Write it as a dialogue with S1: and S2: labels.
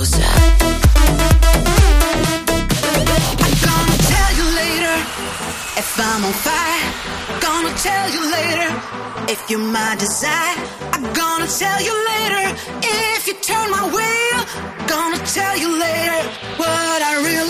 S1: closer. I'm gonna tell you later if I'm on fire. Gonna tell you later if you're my desire. I'm gonna tell you later if you turn my wheel. Gonna tell you later what I really.